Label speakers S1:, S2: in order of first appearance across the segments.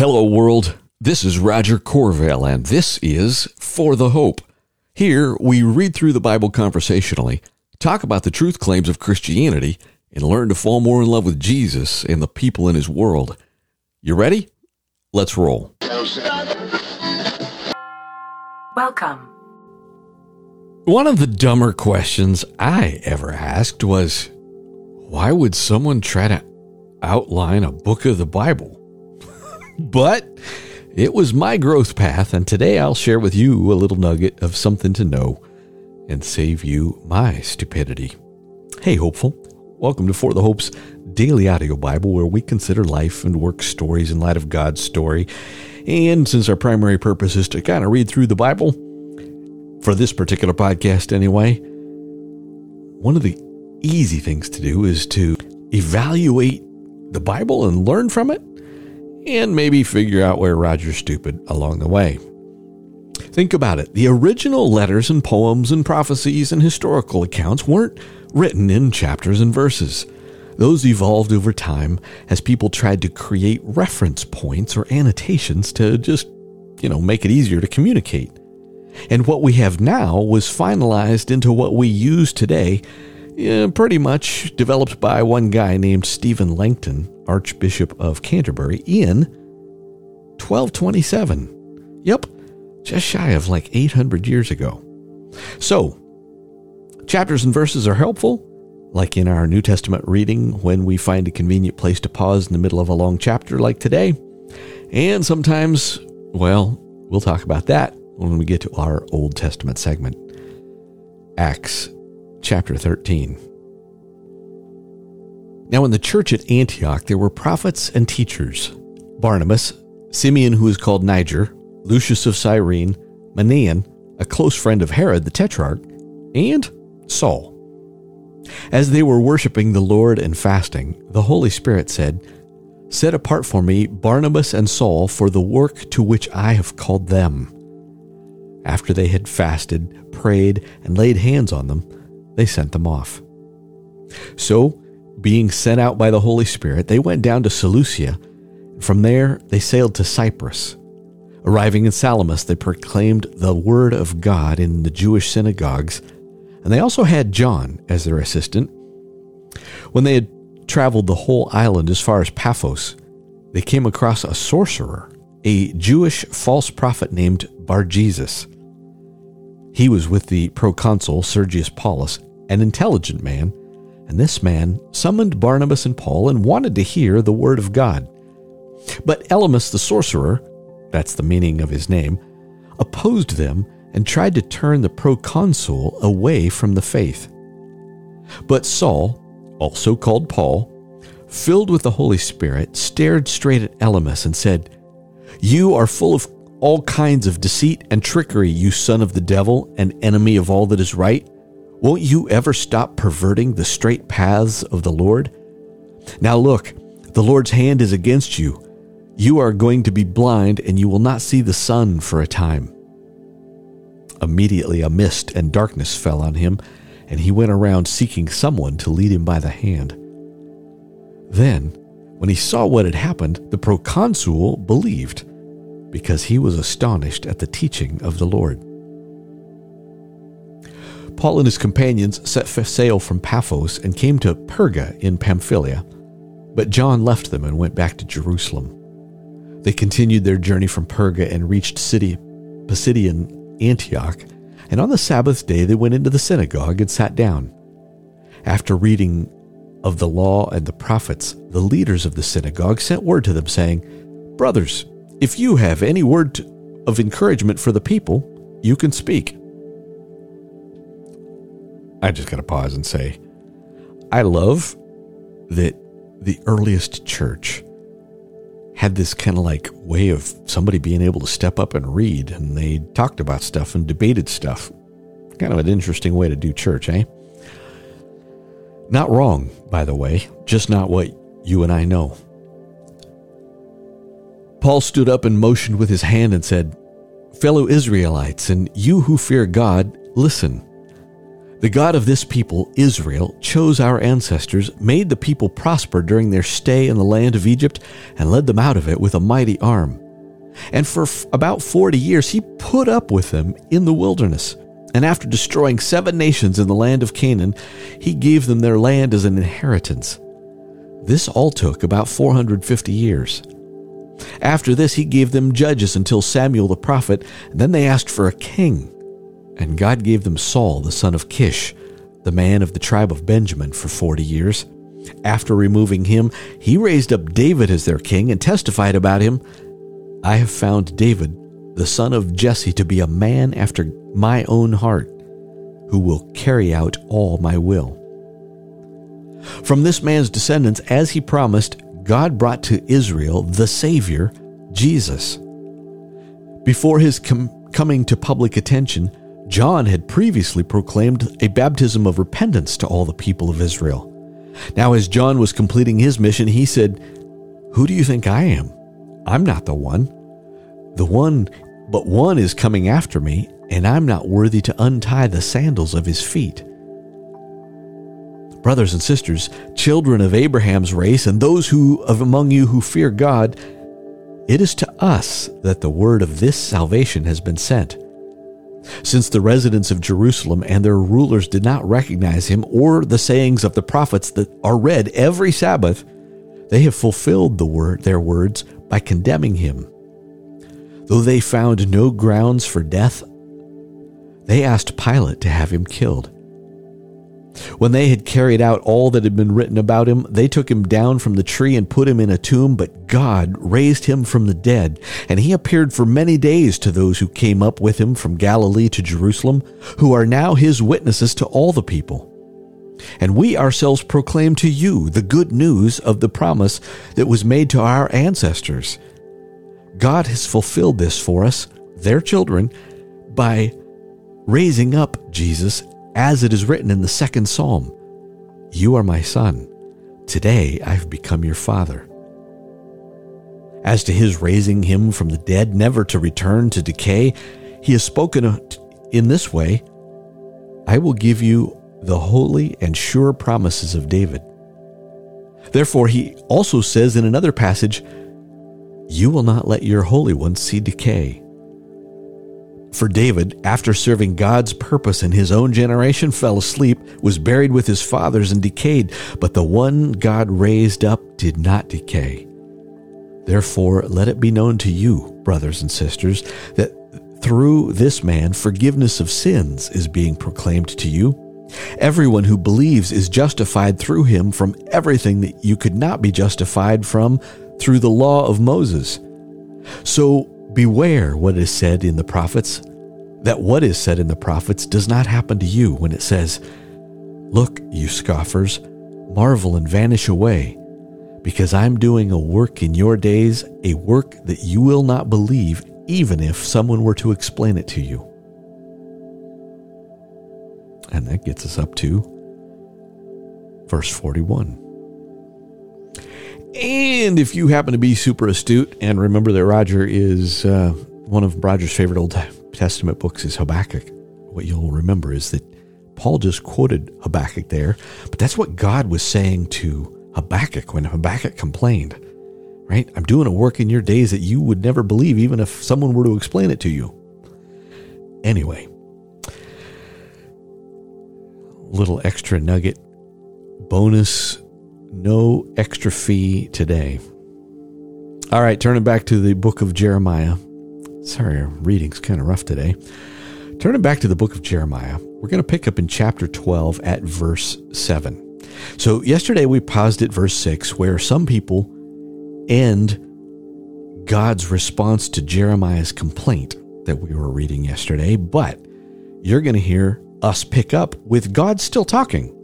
S1: Hello, world. This is Roger Corvell, and this is For the Hope. Here, we read through the Bible conversationally, talk about the truth claims of Christianity, and learn to fall more in love with Jesus and the people in his world. You ready? Let's roll.
S2: Welcome.
S1: One of the dumber questions I ever asked was why would someone try to outline a book of the Bible? But it was my growth path, and today I'll share with you a little nugget of something to know and save you my stupidity. Hey, hopeful. Welcome to For the Hope's daily audio Bible, where we consider life and work stories in light of God's story. And since our primary purpose is to kind of read through the Bible, for this particular podcast anyway, one of the easy things to do is to evaluate the Bible and learn from it, and maybe figure out where Roger's stupid along the way. Think about it. The original letters and poems and prophecies and historical accounts weren't written in chapters and verses. Those evolved over time as people tried to create reference points or annotations to just, you know, make it easier to communicate. And what we have now was finalized into what we use today, pretty much developed by one guy named Stephen Langton, Archbishop of Canterbury, in 1227. Yep, just shy of like 800 years ago. So, chapters and verses are helpful, like in our New Testament reading when we find a convenient place to pause in the middle of a long chapter like today. And sometimes, well, we'll talk about that when we get to our Old Testament segment. Acts chapter 13. Now, in the church at Antioch, there were prophets and teachers Barnabas, Simeon, who is called Niger, Lucius of Cyrene, Manaen, a close friend of Herod the Tetrarch, and Saul. As they were worshiping the Lord and fasting, the Holy Spirit said, Set apart for me Barnabas and Saul for the work to which I have called them. After they had fasted, prayed, and laid hands on them, they sent them off. So, being sent out by the Holy Spirit, they went down to Seleucia. From there, they sailed to Cyprus. Arriving in Salamis, they proclaimed the word of God in the Jewish synagogues, and they also had John as their assistant. When they had traveled the whole island as far as Paphos, they came across a sorcerer, a Jewish false prophet named Bar Jesus. He was with the proconsul Sergius Paulus, an intelligent man, and this man summoned Barnabas and Paul and wanted to hear the word of God. But Elymas the sorcerer, that's the meaning of his name, opposed them and tried to turn the proconsul away from the faith. But Saul, also called Paul, filled with the Holy Spirit, stared straight at Elymas and said, You are full of all kinds of deceit and trickery, you son of the devil and enemy of all that is right. Won't you ever stop perverting the straight paths of the Lord? Now look, the Lord's hand is against you. You are going to be blind, and you will not see the sun for a time. Immediately a mist and darkness fell on him, and he went around seeking someone to lead him by the hand. Then, when he saw what had happened, the proconsul believed, because he was astonished at the teaching of the Lord. Paul and his companions set sail from Paphos and came to Perga in Pamphylia, but John left them and went back to Jerusalem. They continued their journey from Perga and reached city Pisidian Antioch, and on the Sabbath day they went into the synagogue and sat down. After reading of the law and the prophets, the leaders of the synagogue sent word to them, saying, Brothers, if you have any word of encouragement for the people, you can speak. I just got to pause and say, I love that the earliest church had this kind of like way of somebody being able to step up and read, and they talked about stuff and debated stuff. Kind of an interesting way to do church, eh? Not wrong, by the way, just not what you and I know. Paul stood up and motioned with his hand and said, Fellow Israelites, and you who fear God, listen. The God of this people, Israel, chose our ancestors, made the people prosper during their stay in the land of Egypt, and led them out of it with a mighty arm. And for f- about 40 years, he put up with them in the wilderness. And after destroying seven nations in the land of Canaan, he gave them their land as an inheritance. This all took about 450 years. After this, he gave them judges until Samuel the prophet, and then they asked for a king. And God gave them Saul, the son of Kish, the man of the tribe of Benjamin, for forty years. After removing him, he raised up David as their king and testified about him I have found David, the son of Jesse, to be a man after my own heart, who will carry out all my will. From this man's descendants, as he promised, God brought to Israel the Savior, Jesus. Before his com- coming to public attention, John had previously proclaimed a baptism of repentance to all the people of Israel. Now, as John was completing his mission, he said, Who do you think I am? I'm not the one. The one, but one is coming after me, and I'm not worthy to untie the sandals of his feet. Brothers and sisters, children of Abraham's race, and those who of among you who fear God, it is to us that the word of this salvation has been sent. Since the residents of Jerusalem and their rulers did not recognize him or the sayings of the prophets that are read every Sabbath, they have fulfilled the word their words by condemning him. Though they found no grounds for death, they asked Pilate to have him killed. When they had carried out all that had been written about him, they took him down from the tree and put him in a tomb, but God raised him from the dead, and he appeared for many days to those who came up with him from Galilee to Jerusalem, who are now his witnesses to all the people. And we ourselves proclaim to you the good news of the promise that was made to our ancestors. God has fulfilled this for us, their children, by raising up Jesus as it is written in the second psalm You are my son. Today I have become your father. As to his raising him from the dead, never to return to decay, he has spoken in this way I will give you the holy and sure promises of David. Therefore, he also says in another passage, You will not let your Holy One see decay. For David, after serving God's purpose in his own generation, fell asleep, was buried with his fathers, and decayed. But the one God raised up did not decay. Therefore, let it be known to you, brothers and sisters, that through this man forgiveness of sins is being proclaimed to you. Everyone who believes is justified through him from everything that you could not be justified from through the law of Moses. So Beware what is said in the prophets, that what is said in the prophets does not happen to you when it says, Look, you scoffers, marvel and vanish away, because I'm doing a work in your days, a work that you will not believe, even if someone were to explain it to you. And that gets us up to verse 41. And if you happen to be super astute and remember that Roger is uh, one of Roger's favorite Old Testament books is Habakkuk, what you'll remember is that Paul just quoted Habakkuk there, but that's what God was saying to Habakkuk when Habakkuk complained, right? I'm doing a work in your days that you would never believe, even if someone were to explain it to you. Anyway, little extra nugget bonus no extra fee today. All right, turning back to the book of Jeremiah. Sorry, reading's kind of rough today. Turning back to the book of Jeremiah, we're going to pick up in chapter 12 at verse 7. So, yesterday we paused at verse 6, where some people end God's response to Jeremiah's complaint that we were reading yesterday, but you're going to hear us pick up with God still talking.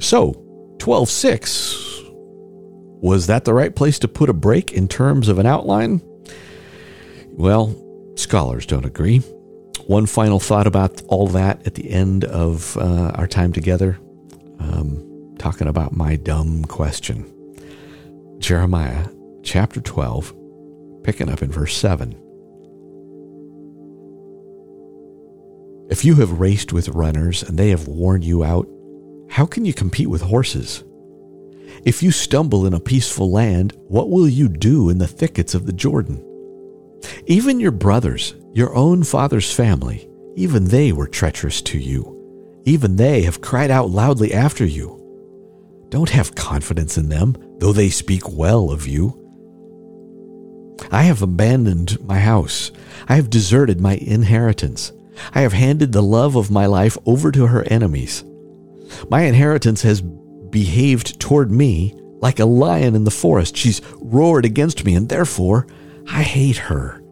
S1: So, 12.6. Was that the right place to put a break in terms of an outline? Well, scholars don't agree. One final thought about all that at the end of uh, our time together, um, talking about my dumb question. Jeremiah chapter 12, picking up in verse 7. If you have raced with runners and they have worn you out, how can you compete with horses? If you stumble in a peaceful land, what will you do in the thickets of the Jordan? Even your brothers, your own father's family, even they were treacherous to you. Even they have cried out loudly after you. Don't have confidence in them, though they speak well of you. I have abandoned my house. I have deserted my inheritance. I have handed the love of my life over to her enemies. My inheritance has behaved toward me like a lion in the forest. She's roared against me, and therefore I hate her.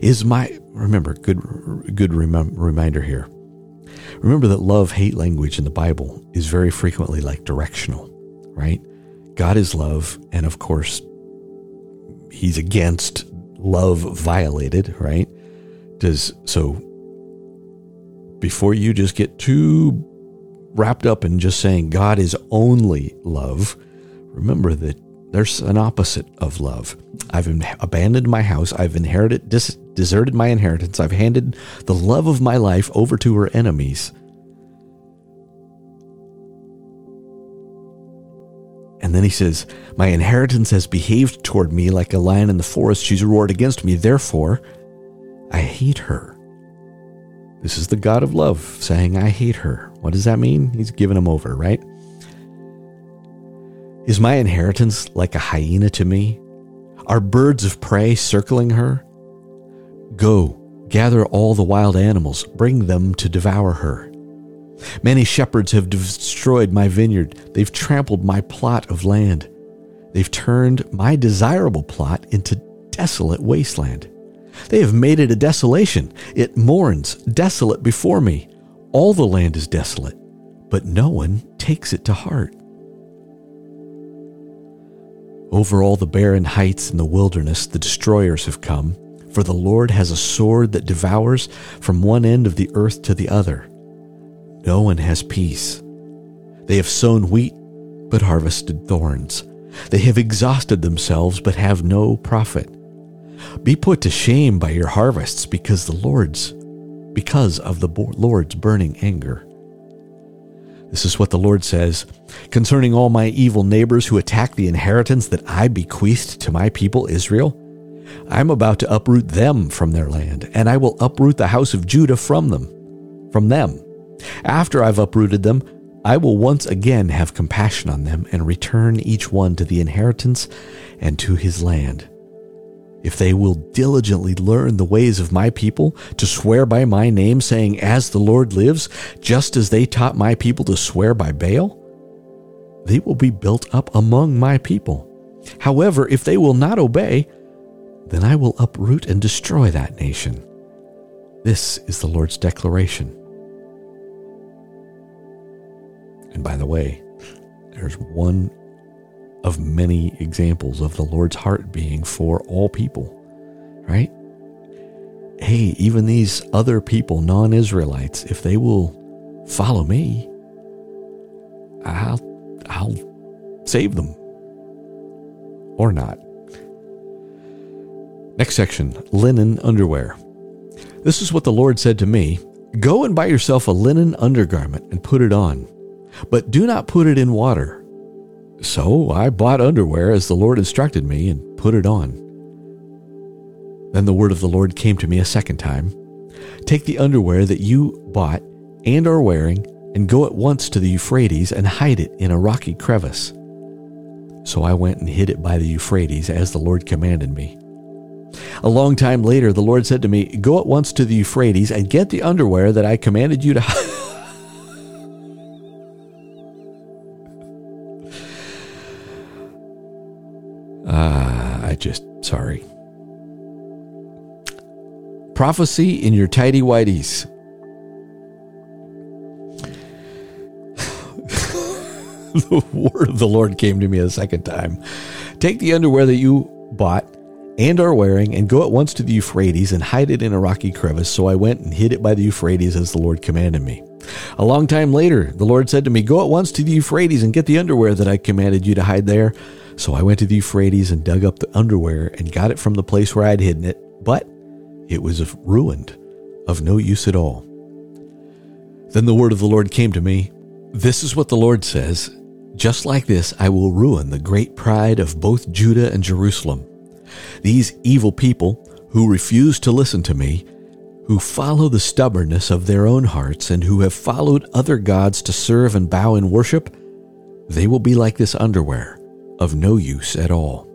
S1: Is my remember good good rem- reminder here. Remember that love hate language in the Bible is very frequently like directional, right? God is love, and of course, He's against love violated, right? Does so before you just get too wrapped up in just saying God is only love, remember that there's an opposite of love. I've abandoned my house. I've inherited, dis- deserted my inheritance. I've handed the love of my life over to her enemies. And then he says, My inheritance has behaved toward me like a lion in the forest. She's roared against me. Therefore, I hate her. This is the God of love saying, I hate her. What does that mean? He's given him over, right? Is my inheritance like a hyena to me? Are birds of prey circling her? Go, gather all the wild animals, bring them to devour her. Many shepherds have destroyed my vineyard. They've trampled my plot of land. They've turned my desirable plot into desolate wasteland. They have made it a desolation. It mourns, desolate before me. All the land is desolate, but no one takes it to heart. Over all the barren heights in the wilderness, the destroyers have come, for the Lord has a sword that devours from one end of the earth to the other. No one has peace. They have sown wheat, but harvested thorns. They have exhausted themselves, but have no profit. Be put to shame by your harvests because the Lord's because of the Lord's burning anger. This is what the Lord says concerning all my evil neighbors who attack the inheritance that I bequeathed to my people Israel. I'm about to uproot them from their land, and I will uproot the house of Judah from them, from them. After I've uprooted them, I will once again have compassion on them and return each one to the inheritance and to his land if they will diligently learn the ways of my people, to swear by my name, saying, As the Lord lives, just as they taught my people to swear by Baal, they will be built up among my people. However, if they will not obey, then I will uproot and destroy that nation. This is the Lord's declaration. And by the way, there's one of many examples of the Lord's heart being for all people, right? Hey, even these other people, non Israelites, if they will follow me, I'll, I'll save them. Or not. Next section linen underwear. This is what the Lord said to me Go and buy yourself a linen undergarment and put it on, but do not put it in water so I bought underwear as the Lord instructed me and put it on. Then the word of the Lord came to me a second time Take the underwear that you bought and are wearing, and go at once to the Euphrates and hide it in a rocky crevice. So I went and hid it by the Euphrates as the Lord commanded me. A long time later, the Lord said to me, Go at once to the Euphrates and get the underwear that I commanded you to hide. Just, sorry. Prophecy in your tidy whities. the word of the Lord came to me a second time. Take the underwear that you bought and are wearing, and go at once to the Euphrates and hide it in a rocky crevice. So I went and hid it by the Euphrates as the Lord commanded me. A long time later, the Lord said to me, Go at once to the Euphrates and get the underwear that I commanded you to hide there. So I went to the Euphrates and dug up the underwear and got it from the place where I had hidden it, but it was ruined, of no use at all. Then the word of the Lord came to me This is what the Lord says Just like this, I will ruin the great pride of both Judah and Jerusalem. These evil people who refuse to listen to me, who follow the stubbornness of their own hearts, and who have followed other gods to serve and bow in worship, they will be like this underwear, of no use at all.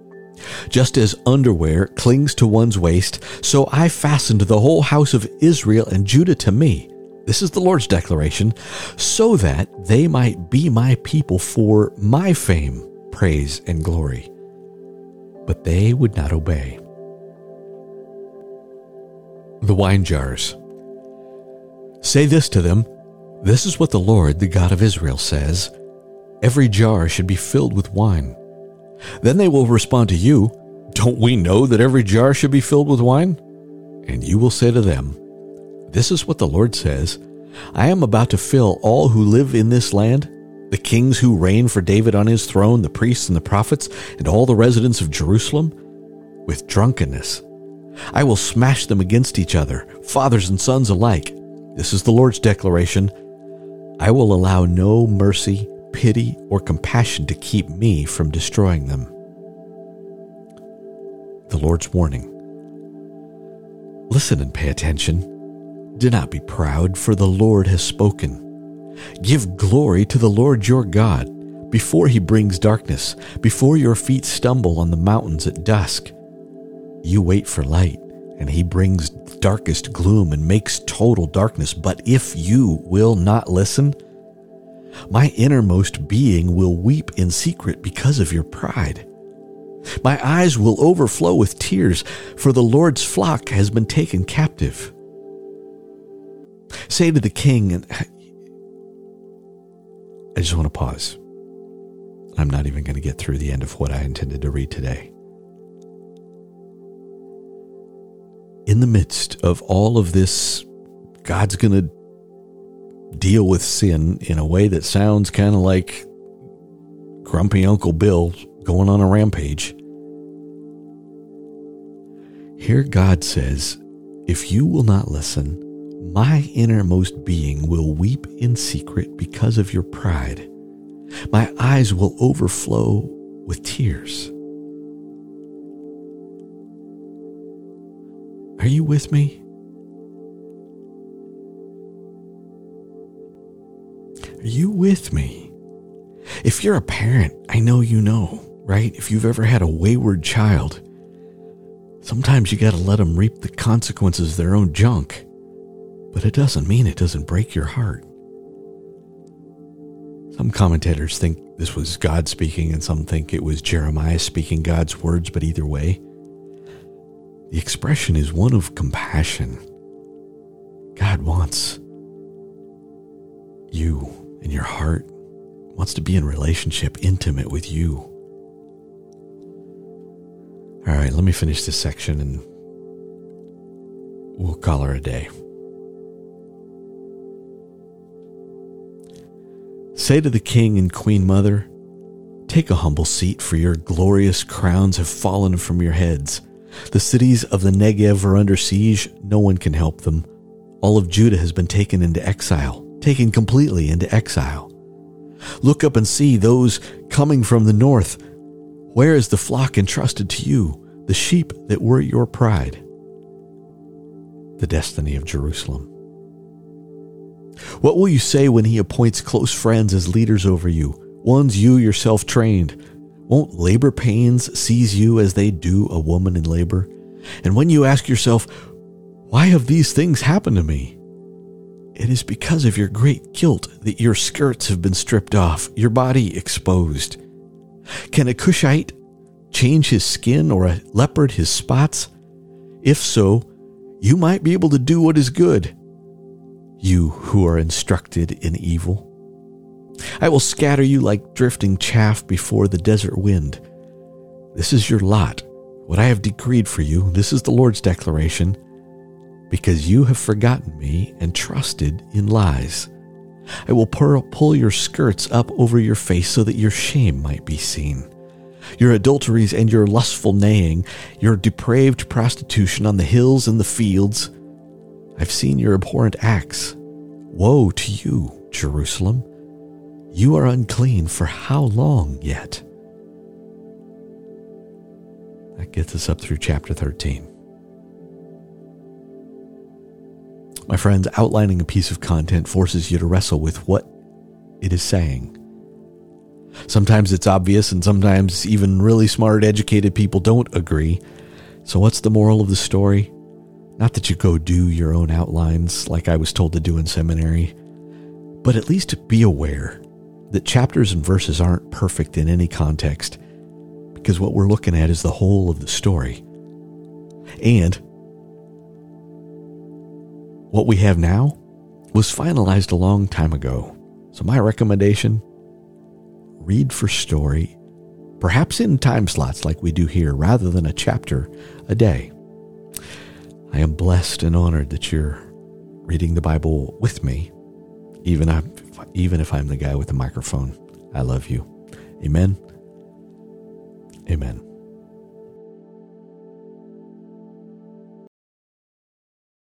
S1: Just as underwear clings to one's waist, so I fastened the whole house of Israel and Judah to me. This is the Lord's declaration, so that they might be my people for my fame, praise, and glory. But they would not obey. The wine jars. Say this to them This is what the Lord, the God of Israel, says Every jar should be filled with wine. Then they will respond to you, Don't we know that every jar should be filled with wine? And you will say to them, This is what the Lord says I am about to fill all who live in this land, the kings who reign for David on his throne, the priests and the prophets, and all the residents of Jerusalem, with drunkenness. I will smash them against each other, fathers and sons alike. This is the Lord's declaration. I will allow no mercy pity, or compassion to keep me from destroying them. The Lord's warning. Listen and pay attention. Do not be proud, for the Lord has spoken. Give glory to the Lord your God before he brings darkness, before your feet stumble on the mountains at dusk. You wait for light, and he brings darkest gloom and makes total darkness. But if you will not listen, my innermost being will weep in secret because of your pride. My eyes will overflow with tears, for the Lord's flock has been taken captive. Say to the king, and I just want to pause. I'm not even going to get through the end of what I intended to read today. In the midst of all of this, God's going to deal with sin in a way that sounds kind of like grumpy Uncle Bill going on a rampage. Here God says, If you will not listen, my innermost being will weep in secret because of your pride. My eyes will overflow with tears. Are you with me? Are you with me? If you're a parent, I know you know, right? If you've ever had a wayward child, sometimes you got to let them reap the consequences of their own junk. But it doesn't mean it doesn't break your heart. Some commentators think this was God speaking, and some think it was Jeremiah speaking God's words, but either way, the expression is one of compassion. God wants you and your heart wants to be in relationship, intimate with you. All right, let me finish this section and we'll call her a day. Say to the king and queen mother, Take a humble seat, for your glorious crowns have fallen from your heads. The cities of the Negev are under siege, no one can help them. All of Judah has been taken into exile taken completely into exile. Look up and see those coming from the north. Where is the flock entrusted to you, the sheep that were your pride? The destiny of Jerusalem. What will you say when he appoints close friends as leaders over you, ones you yourself trained? Won't labor pains seize you as they do a woman in labor? And when you ask yourself, Why have these things happened to me? It is because of your great guilt that your skirts have been stripped off, your body exposed. Can a Cushite change his skin or a leopard his spots? If so, you might be able to do what is good, you who are instructed in evil. I will scatter you like drifting chaff before the desert wind. This is your lot, what I have decreed for you. This is the Lord's declaration because you have forgotten me and trusted in lies. I will pull your skirts up over your face so that your shame might be seen. Your adulteries and your lustful neighing, your depraved prostitution on the hills and the fields. I've seen your abhorrent acts. Woe to you, Jerusalem! You are unclean for how long yet? That gets us up through chapter 13. My friends, outlining a piece of content forces you to wrestle with what it is saying. Sometimes it's obvious, and sometimes even really smart, educated people don't agree. So, what's the moral of the story? Not that you go do your own outlines like I was told to do in seminary, but at least be aware that chapters and verses aren't perfect in any context because what we're looking at is the whole of the story. And what we have now was finalized a long time ago. So, my recommendation read for story, perhaps in time slots like we do here, rather than a chapter a day. I am blessed and honored that you're reading the Bible with me, even if, even if I'm the guy with the microphone. I love you. Amen. Amen.